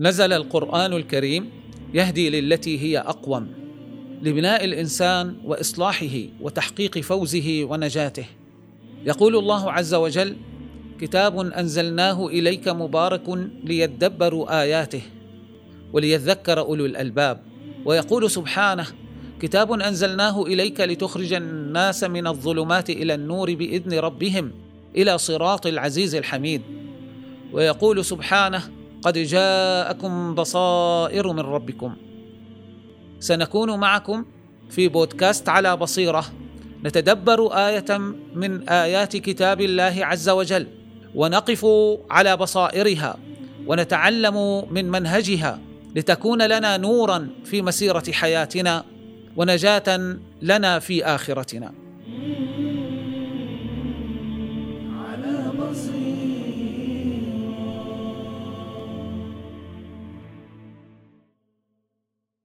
نزل القرآن الكريم يهدي للتي هي أقوم لبناء الإنسان وإصلاحه وتحقيق فوزه ونجاته. يقول الله عز وجل كتاب أنزلناه إليك مبارك ليدبروا آياته وليذكر أولو الألباب ويقول سبحانه كتاب أنزلناه إليك لتخرج الناس من الظلمات إلى النور بإذن ربهم إلى صراط العزيز الحميد ويقول سبحانه قد جاءكم بصائر من ربكم. سنكون معكم في بودكاست على بصيرة. نتدبر آية من آيات كتاب الله عز وجل. ونقف على بصائرها. ونتعلم من منهجها. لتكون لنا نورا في مسيرة حياتنا. ونجاة لنا في آخرتنا. على بصيرة.